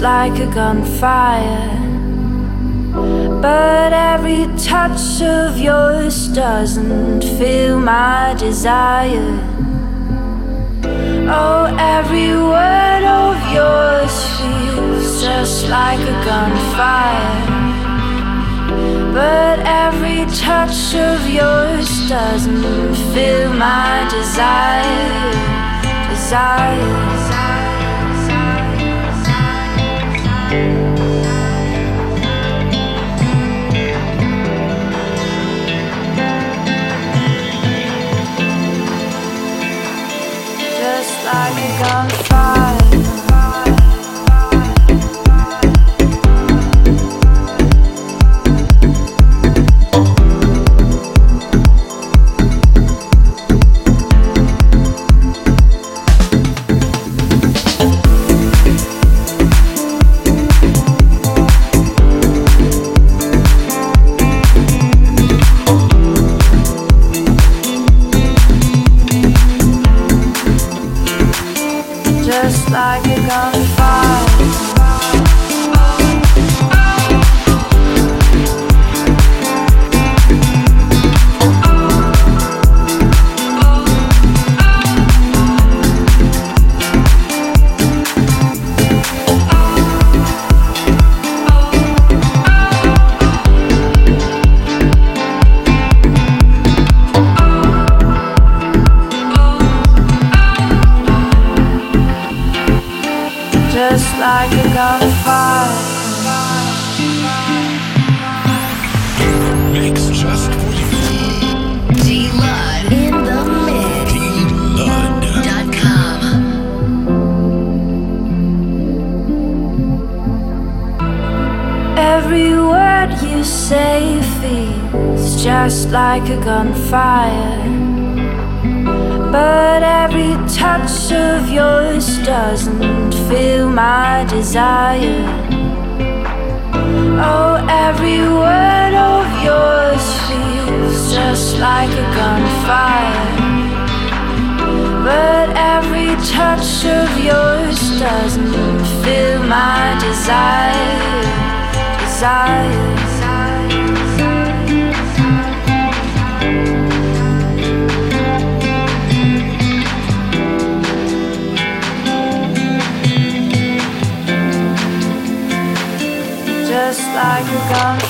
like a gunfire. But every touch of yours doesn't feel my desire. Oh, every word of yours feels just like a gunfire. But every touch of yours doesn't feel my desire. Desire. Like a gunfire. Like a gunfire. But every touch of yours doesn't feel my desire. Oh, every word of yours feels just like a gunfire. But every touch of yours doesn't feel my desire. Desire. Just like a gunfire.